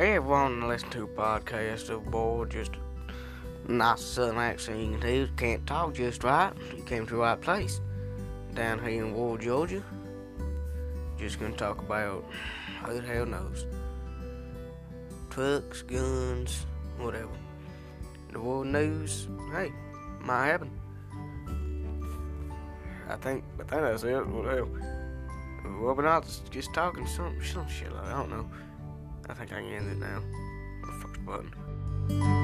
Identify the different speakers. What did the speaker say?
Speaker 1: Hey everyone, listen to a podcast of boy just nice southern accent you can tell. Can't talk just right. You came to the right place. Down here in Ward, Georgia. Just gonna talk about who the hell knows. Trucks, guns, whatever. The world news, hey, might happen. I think I think that's it. What the hell? Well, but not just, just talking some some shit like. I don't know. I think I can end it now. The button.